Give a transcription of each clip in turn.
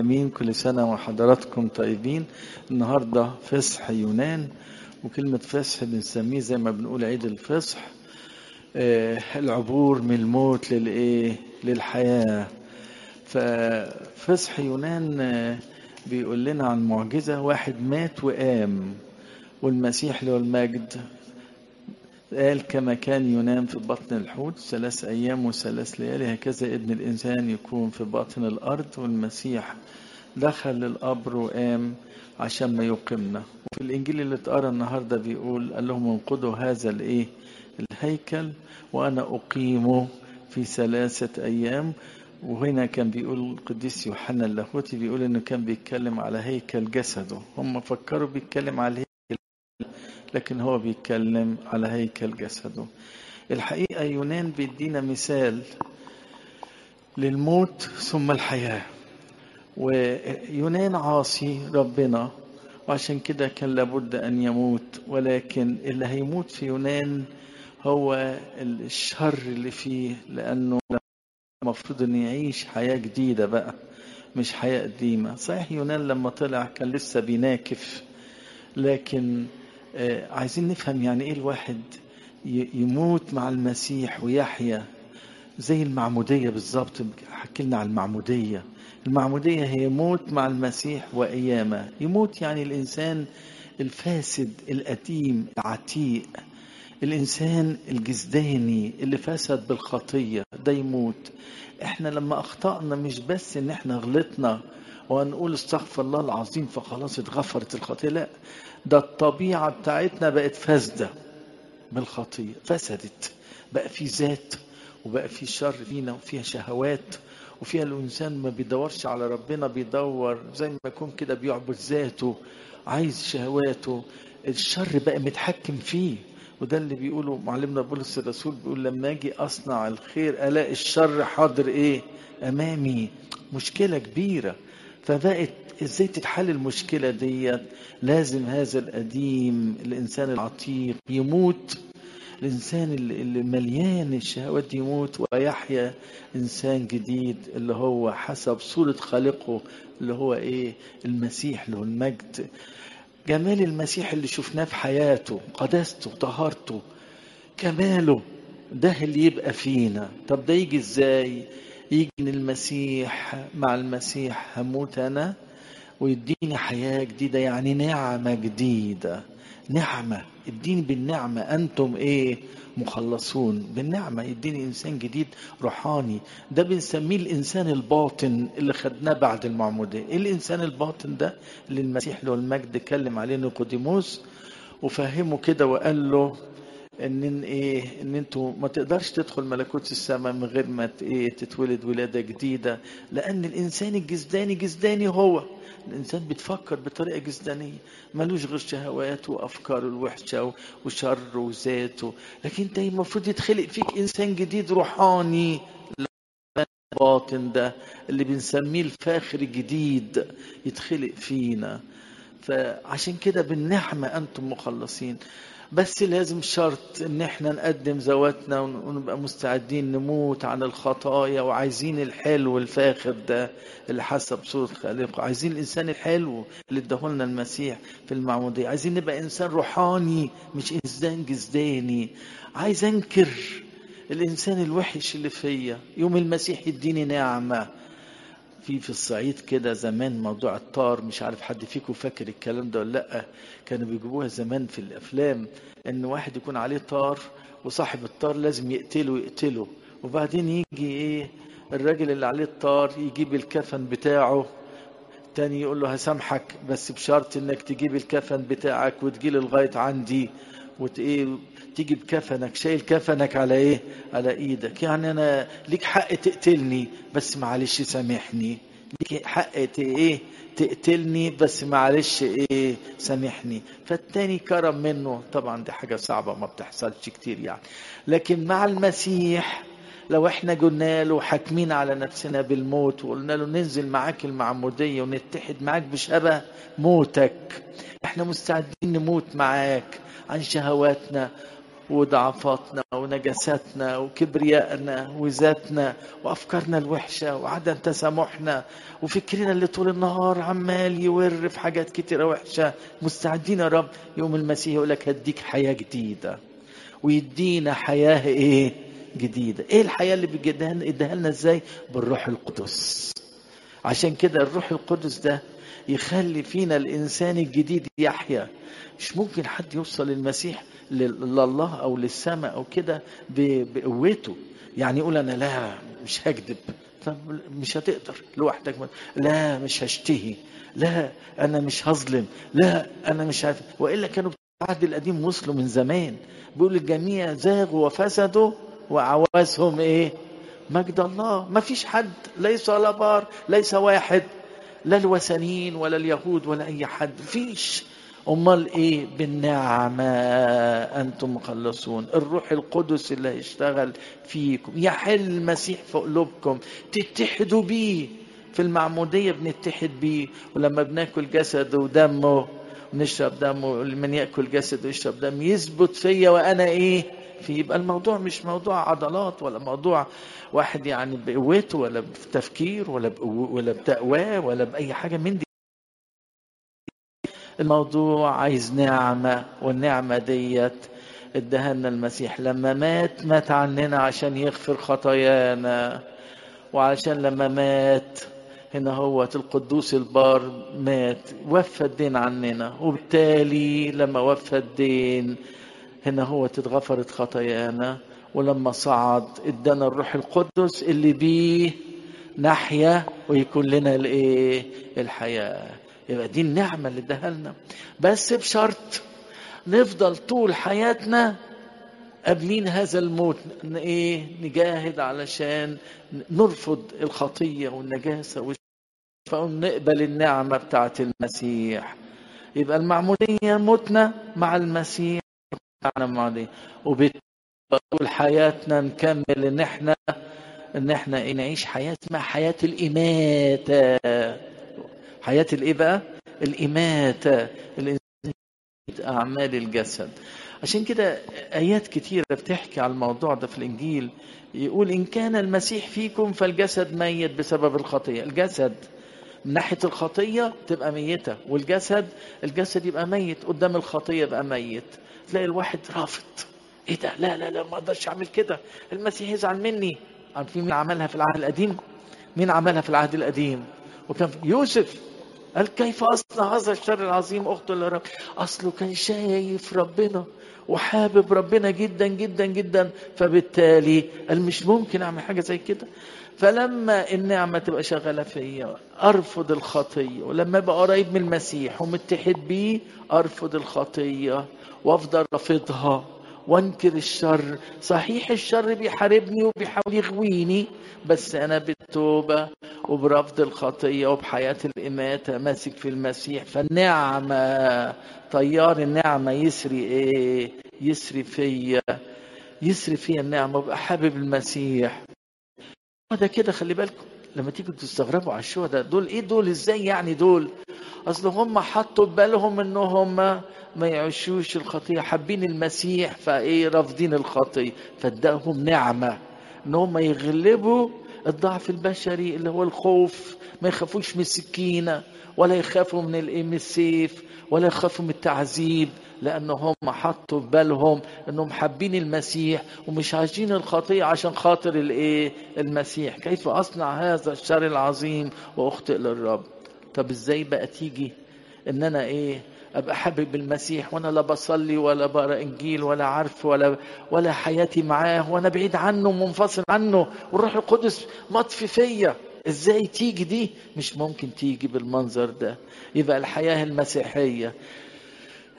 آمين. كل سنة وحضراتكم طيبين. النهارده فصح يونان وكلمة فصح بنسميه زي ما بنقول عيد الفصح. آه العبور من الموت للإيه؟ للحياة. ففصح يونان آه بيقول لنا عن معجزة واحد مات وقام والمسيح له المجد قال كما كان ينام في بطن الحوت ثلاث أيام وثلاث ليالي هكذا ابن الإنسان يكون في باطن الأرض والمسيح دخل للقبر وقام عشان ما يقيمنا. وفي الإنجيل اللي اتقرأ النهارده بيقول قال لهم انقضوا هذا الإيه؟ الهيكل وأنا أقيمه في ثلاثة أيام. وهنا كان بيقول القديس يوحنا اللاهوتي بيقول إنه كان بيتكلم على هيكل جسده. هم فكروا بيتكلم على لكن هو بيتكلم على هيكل جسده. الحقيقة يونان بيدينا مثال للموت ثم الحياة. ويونان عاصي ربنا وعشان كده كان لابد أن يموت. ولكن اللي هيموت في يونان هو الشر اللي فيه لأنه المفروض أن يعيش حياة جديدة بقى مش حياة قديمة. صحيح يونان لما طلع كان لسه بيناكف لكن عايزين نفهم يعني إيه الواحد يموت مع المسيح ويحيا زي المعمودية بالظبط. حكي لنا على المعمودية. المعمودية هي موت مع المسيح وقيامة. يموت يعني الإنسان الفاسد القديم العتيق الإنسان الجزداني اللي فسد بالخطية ده يموت. إحنا لما أخطأنا مش بس إن إحنا غلطنا وهنقول استغفر الله العظيم فخلاص اتغفرت الخطية لا. ده الطبيعة بتاعتنا بقت فاسدة بالخطية فسدت بقى في ذات وبقى في شر فينا وفيها شهوات وفيها الإنسان ما بيدورش على ربنا بيدور زي ما يكون كده بيعبد ذاته عايز شهواته. الشر بقى متحكم فيه وده اللي بيقوله معلمنا بولس الرسول بيقول لما أجي أصنع الخير ألاقي الشر حاضر إيه؟ أمامي. مشكلة كبيرة. فبقت إزاي تتحل المشكلة ديت؟ لازم هذا القديم الإنسان العتيق يموت. الإنسان اللي مليان الشهوات يموت. ويحيا إنسان جديد اللي هو حسب صورة خالقه اللي هو إيه؟ المسيح له المجد. جمال المسيح اللي شفناه في حياته قداسته طهارته كماله ده اللي يبقى فينا. طب ده يجي إزاي؟ يجي المسيح مع المسيح هموت أنا؟ ويديني حياة جديدة يعني نعمة جديدة. نعمة. اديني بالنعمة. أنتم إيه؟ مخلصون. بالنعمة. يديني إنسان جديد روحاني. ده بنسميه الإنسان الباطن اللي خدناه بعد المعمودية إيه الإنسان الباطن ده؟ اللي المسيح له المجد اتكلم عليه نيقوديموس وفهمه كده وقال له إن إيه إن أنتوا ما تقدرش تدخل ملكوت السماء من غير ما إيه تتولد ولادة جديدة لأن الإنسان الجسداني جسداني هو. الإنسان بيتفكر بطريقة جسدانية ملوش غير شهوات وافكاره الوحشه وشر وذاته لكن أنت المفروض يتخلق فيك إنسان جديد روحاني. الباطن ده اللي بنسميه الفاخر الجديد يتخلق فينا. فعشان كده بالنعمة أنتم مخلصين. بس لازم شرط إن إحنا نقدم ذواتنا ونبقى مستعدين نموت عن الخطايا وعايزين الحلو الفاخر ده اللي حسب صورة خالقه عايزين الإنسان الحلو اللي اداهولنا المسيح في المعمودية. عايزين نبقى إنسان روحاني مش إنسان جسداني. عايز أنكر الإنسان الوحش اللي فيا. يوم المسيح يديني نعمة. في في الصعيد كده زمان موضوع الطار مش عارف حد فيكم فاكر الكلام ده ولا لأ؟ كانوا بيجيبوها زمان في الأفلام إن واحد يكون عليه طار وصاحب الطار لازم يقتله يقتله وبعدين يجي إيه؟ الراجل اللي عليه الطار يجيب الكفن بتاعه تاني يقول له هسامحك بس بشرط إنك تجيب الكفن بتاعك وتجيلي لغاية عندي وت إيه؟ تيجي بكفنك شايل كفنك على إيه؟ على إيدك. يعني أنا ليك حق تقتلني بس معلش سامحني. ليك حق إيه؟ تقتلني بس معلش إيه؟ سامحني. فالتاني كرم منه. طبعا دي حاجة صعبة ما بتحصلش كتير يعني. لكن مع المسيح لو إحنا قلنا له حاكمين على نفسنا بالموت وقلنا له ننزل معاك المعمودية ونتحد معاك بشبه موتك إحنا مستعدين نموت معاك عن شهواتنا. وضعفاتنا ونجاساتنا وكبريائنا وذاتنا وأفكارنا الوحشة وعدم تسامحنا وفكرنا اللي طول النهار عمال يور في حاجات كتيرة وحشة. مستعدين يا رب يوم المسيح يقول لك هديك حياة جديدة. ويدينا حياة إيه؟ جديدة. إيه الحياة اللي بيديها لنا إزاي؟ بالروح القدس. عشان كده الروح القدس ده يخلي فينا الإنسان الجديد يحيا. مش ممكن حد يوصل للمسيح لله أو للسماء أو كده بقوته. يعني يقول أنا لا مش هكذب. طب مش هتقدر لوحدك. لا مش هشتهي. لا أنا مش هظلم. لا أنا مش هف... وإلا كانوا العهد القديم وصلوا من زمان. بيقول الجميع زاغوا وفسدوا وعوازهم إيه؟ مجد الله. ما فيش حد. ليس ولا بار. ليس واحد. لا الوثنيين ولا اليهود ولا أي حد فيش. أمال إيه؟ بالنعمة. أنتم مخلصون. الروح القدس اللي هيشتغل فيكم. يحل المسيح في قلوبكم. تتحدوا بيه. في المعمودية بنتحد بيه. ولما بناكل جسد ودمه ونشرب دمه. من يأكل جسد ويشرب دم يثبت فيا وأنا إيه؟ في يبقى الموضوع مش موضوع عضلات ولا موضوع واحد يعني بقوته ولا بتفكير ولا ولا بتقواه ولا بأي حاجة من دي. الموضوع عايز نعمة والنعمة ديت اداها لنا المسيح. لما مات مات عننا عشان يغفر خطايانا. وعشان لما مات هنا هو القدوس البار مات وفى الدين عننا. وبالتالي لما وفى الدين هنا هو اتغفرت خطايانا. ولما صعد ادانا الروح القدس اللي بيه نحيا ويكون لنا الايه؟ الحياة. يبقى دي النعمة اللي اداها لنا بس بشرط نفضل طول حياتنا قابلين هذا الموت. إيه؟ نجاهد علشان نرفض الخطية والنجاسة ونقبل النعمة بتاعت المسيح. يبقى المعموديه متنا مع المسيح. نعم عليه وبطول حياتنا نكمل إن إحنا إن إحنا نعيش حياة اسمها حياة الاماته حياة الايه بقى؟ الاماته أعمال الجسد. عشان كده آيات كتيرة بتحكي على الموضوع ده في الإنجيل. يقول إن كان المسيح فيكم فالجسد ميت بسبب الخطية. الجسد من ناحية الخطية تبقى ميتة والجسد الجسد يبقى ميت قدام الخطية يبقى ميت. تلاقي الواحد رافض. إيه ده؟ لا لا لا ما أقدرش أعمل كده. المسيح يزعل مني. عارفين مين عملها في العهد القديم؟ مين عملها في العهد القديم؟ وكان يوسف. قال كيف أصنع هذا الشر العظيم؟ اخته لرب. أصله كان شايف ربنا وحابب ربنا جدا جدا جدا. فبالتالي قال مش ممكن أعمل حاجة زي كده. فلما النعمة تبقى شغالة فيا أرفض الخطية. ولما أبقى قريب من المسيح ومتحد بيه أرفض الخطية. وأفضل رافضها وانكر الشر. صحيح الشر بيحاربني وبيحاول يغويني بس أنا بالتوبة وبرفض الخطية وبحياة الإماتة ماسك في المسيح. فالنعمة طيار النعمة يسري إيه؟ يسري فيا. يسري فيا النعمة وأبقى حابب المسيح. ده كده خلي بالكم لما تيجوا تستغربوا على الشهداء دول إيه دول؟ إزاي يعني دول؟ أصل هم حطوا بالهم ان هم ما يعيشوش الخطيه حابين المسيح فايه رافضين الخطيه فاداهم نعمة إن هم يغلبوا الضعف البشري اللي هو الخوف. ما يخافوش من السكينة ولا يخافوا من السيف ولا يخافوا من التعذيب لأن هم حطوا في بالهم إنهم حابين المسيح ومش عايشين الخطيه عشان خاطر الايه المسيح. كيف أصنع هذا الشر العظيم؟ وأخطئ للرب. طب إزاي بقى تيجي إن أنا إيه؟ ابقى حابب المسيح وأنا لا بصلي ولا بقرأ إنجيل ولا عارف ولا ولا حياتي معاه وأنا بعيد عنه ومنفصل عنه. والروح القدس مطفي فيا. إزاي تيجي دي؟ مش ممكن تيجي بالمنظر ده. يبقى الحياة المسيحية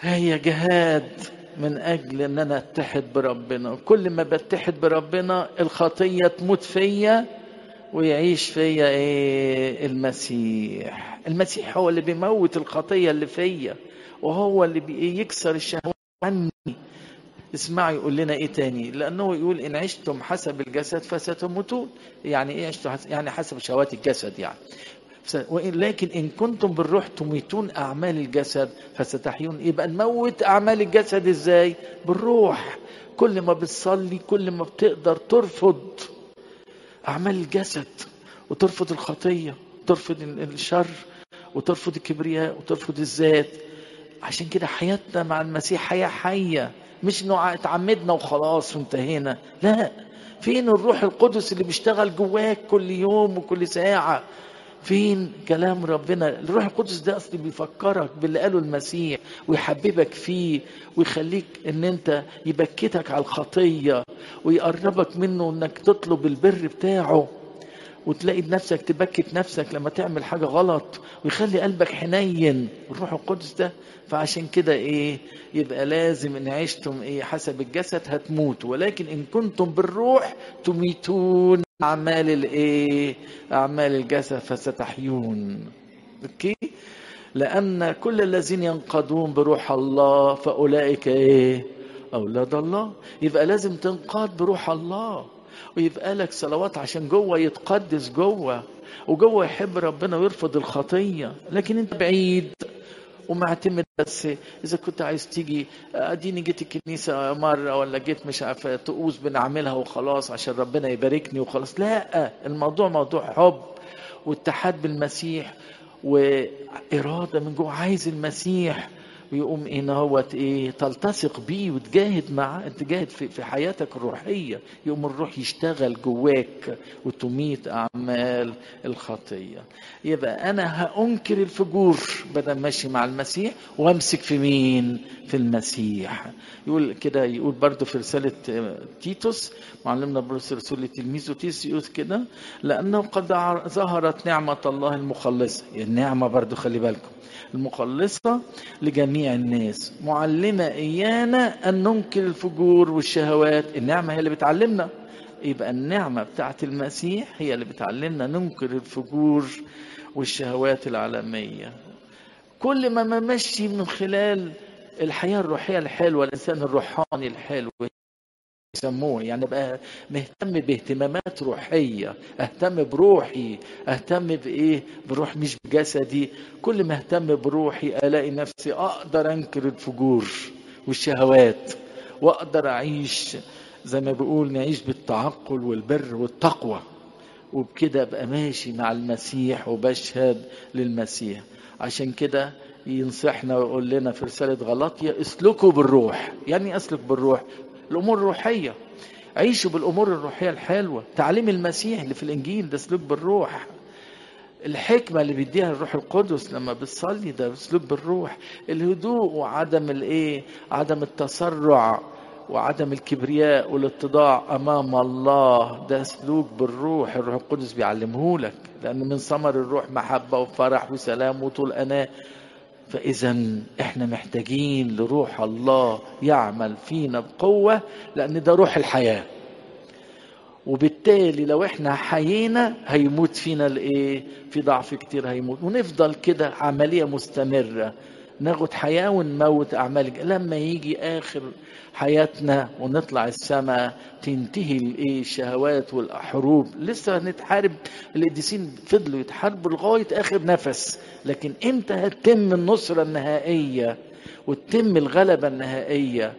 هي جهاد من أجل إن أنا أتحد بربنا. كل ما بتحد بربنا الخطية تموت فيا ويعيش فيا إيه؟ المسيح. المسيح هو اللي بيموت الخطية اللي فيا. وهو اللي بيكسر الشهوات عني. اسمعوا يقول لنا إيه تاني؟ لأنه يقول إن عشتم حسب الجسد فستموتون. يعني إيه عشتم حسب يعني حسب شهوات الجسد يعني. لكن إن كنتم بالروح تميتون أعمال الجسد فستحيون. يبقى نموت أعمال الجسد إزاي؟ بالروح. كل ما بتصلي كل ما بتقدر ترفض أعمال الجسد. وترفض الخطية ترفض الشر وترفض الكبرياء وترفض الذات. عشان كده حياتنا مع المسيح حياة حية مش إنه اتعمدنا وخلاص وانتهينا لا فين الروح القدس اللي بيشتغل جواك كل يوم وكل ساعة فين كلام ربنا الروح القدس ده أصلي بيفكرك باللي قاله المسيح ويحببك فيه ويخليك إن أنت يبكتك على الخطية ويقربك منه إنك تطلب البر بتاعه. وتلاقي نفسك تبكت نفسك لما تعمل حاجة غلط ويخلي قلبك حنين. الروح القدس ده فعشان كده إيه يبقى لازم إن عشتم إيه حسب الجسد هتموتوا. ولكن إن كنتم بالروح تميتون. أعمال الإيه أعمال الجسد فستحيون. أوكي؟ لأن كل الذين ينقضون بروح الله فأولئك إيه أولاد الله. يبقى لازم تنقاد بروح الله. ويبقى لك صلوات عشان جوه يتقدس جوه وجوه يحب ربنا ويرفض الخطية. لكن انت بعيد ومعتمد بس إذا كنت عايز تيجي أديني جيت الكنيسة مرة ولا جيت مش عارف طقوس بنعملها وخلاص عشان ربنا يباركني وخلاص. لا الموضوع موضوع حب واتحاد بالمسيح وإرادة من جوه. عايز المسيح ويقوم إيه هوت إيه تلتصق بيه وتجاهد معاه تجاهد في, في حياتك الروحية. يقوم الروح يشتغل جواك وتميت أعمال الخطية. يبقى أنا هأنكر الفجور بدل ماشي مع المسيح وأمسك في مين؟ في المسيح. يقول كده يقول برضه في رسالة تيتوس معلمنا بولس رسول لتلميذه تيسيوس كده لأنه قد ظهرت نعمة الله المخلصة. النعمه برضه خلي بالكم. المخلصة لجميع الناس. معلمة إيانا أن ننكر الفجور والشهوات. النعمة هي اللي بتعلمنا. يبقى النعمة بتاعت المسيح هي اللي بتعلمنا ننكر الفجور والشهوات العالمية. كل ما ممشي من خلال الحياة الروحية الحلوة الإنسان الروحاني الحلو. يسموه يعني بقى مهتم باهتمامات روحية أهتم بروحي أهتم بإيه؟ بروح مش بجسدي. كل ما أهتم بروحي ألاقي نفسي أقدر أنكر الفجور والشهوات وأقدر أعيش زي ما بيقول نعيش بالتعقل والبر والتقوى. وبكده أبقى ماشي مع المسيح وبشهد للمسيح. عشان كده ينصحنا ويقول لنا في رسالة غلطية اسلكوا بالروح. يعني اسلك بالروح؟ الأمور الروحية. عيشوا بالأمور الروحية الحلوة. تعليم المسيح اللي في الإنجيل ده سلوك بالروح. الحكمة اللي بيديها الروح القدس لما بتصلي ده سلوك بالروح. الهدوء وعدم الإيه؟ عدم التسرع وعدم الكبرياء والاتضاع أمام الله ده سلوك بالروح الروح القدس بيعلمه لك لأن من ثمر الروح محبة وفرح وسلام وطول أناة. فإذا إحنا محتاجين لروح الله يعمل فينا بقوة لأن ده روح الحياة. وبالتالي لو إحنا حيينا هيموت فينا الايه في ضعف كتير هيموت. ونفضل كده عملية مستمرة. ناخد حياة ونموت اعمال لما يجي آخر حياتنا ونطلع السماء تنتهي الإيه الشهوات والحروب. لسه هنتحارب القديسين فضلوا يتحاربوا لغاية آخر نفس. لكن إمتى هتتم النصرة النهائية؟ وتتم الغلبة النهائية؟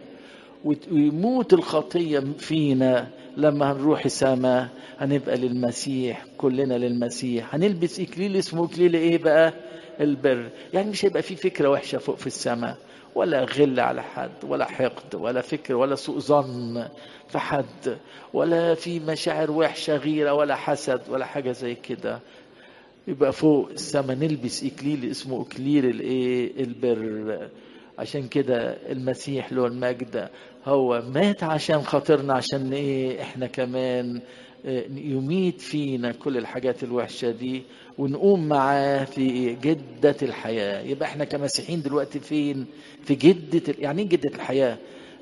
ويموت الخطية فينا لما هنروح السماء. هنبقى للمسيح كلنا للمسيح. هنلبس إكليل اسمه إكليل إيه بقى؟ البر. يعني مش هيبقى في فكرة وحشة فوق في السماء ولا غل على حد ولا حقد ولا فكر ولا سوء ظن في حد ولا في مشاعر وحشة غيرة ولا حسد ولا حاجة زي كده. يبقى فوق السماء نلبس إكليل اسمه إكليل الإيه؟ البر. عشان كده المسيح له المجد هو مات عشان خاطرنا عشان إيه؟ إحنا كمان يميت فينا كل الحاجات الوحشة دي ونقوم معاه في جدة الحياة. يبقى إحنا كمسيحيين دلوقتي فين؟ في جدة يعني إيه جدة الحياة؟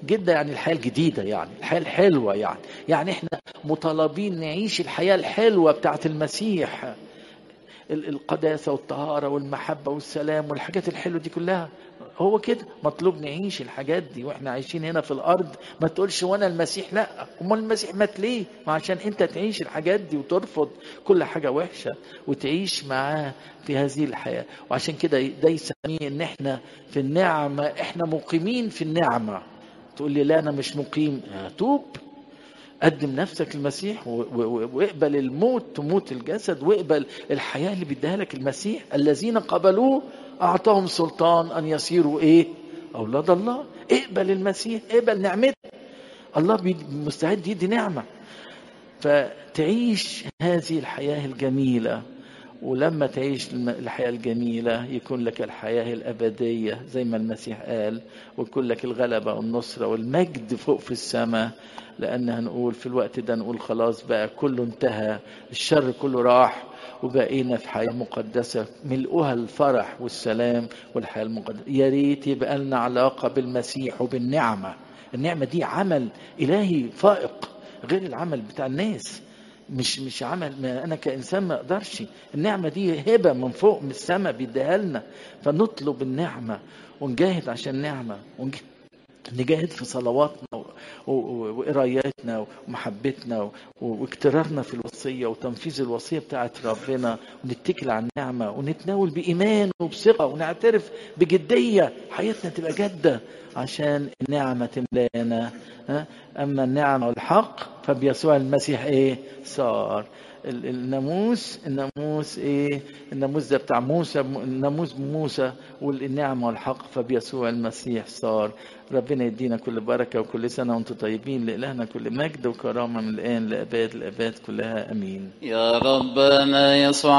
جدة يعني الحياة الجديدة يعني الحياة الحلوة يعني. يعني إحنا مطالبين نعيش الحياة الحلوة بتاعت المسيح. ال- القداسة والطهارة والمحبة والسلام والحاجات الحلوة دي كلها. هو كده؟ مطلوب نعيش الحاجات دي وإحنا عايشين هنا في الأرض. ما تقولش وأنا المسيح. لا. أمال المسيح مات ليه؟ ما عشان انت تعيش الحاجات دي وترفض كل حاجة وحشة وتعيش معاه في هذه الحياة. وعشان كده ده يسميه إن إحنا في النعمة. إحنا مقيمين في النعمة. تقول لي لا أنا مش مقيم. توب قدم نفسك و- واقبل الموت تموت الجسد واقبل الحياة اللي بيديها لك المسيح. الذين قبلوه أعطاهم سلطان أن يصيروا إيه؟ أولاد الله. اقبل المسيح اقبل نعمته. الله مستعد يدي نعمة. فتعيش هذه الحياة الجميلة. ولما تعيش الحياة الجميلة يكون لك الحياة الأبدية زي ما المسيح قال ويكون لك الغلبة والنصرة والمجد فوق في السماء. لأن هنقول في الوقت ده نقول خلاص بقى كله انتهى الشر كله راح وبقينا في حياة مقدسة ملؤها الفرح والسلام والحياة المقدسة. يا ريت يبقى لنا علاقة بالمسيح وبالنعمة. النعمة دي عمل إلهي فائق غير العمل بتاع الناس. مش مش عمل ما أنا كإنسان ما أقدرش. النعمة دي هبة من فوق من السماء بيديها لنا. فنطلب النعمة ونجاهد عشان النعمة ونج... نجاهد في صلواتنا و- و- وقراياتنا ومحبتنا واكترارنا في الوصية وتنفيذ الوصية بتاعت ربنا ونتكل على النعمة ونتناول بإيمان وبثقة ونعترف بجدية حياتنا تبقى جادة عشان النعمة تملانا. ها؟ أما النعمة والحق فبيسوع المسيح إيه؟ صار. ال- الناموس الناموس إيه؟ الناموس ده بتاع موسى الناموس موسى والنعمة والحق فبيسوع المسيح صار. ربنا يدينا كل بركة وكل سنة وأنتم طيبين لإلهنا كل مجد وكرامة من الآن لأباد الأباد كلها آمين. يا ربنا يسوع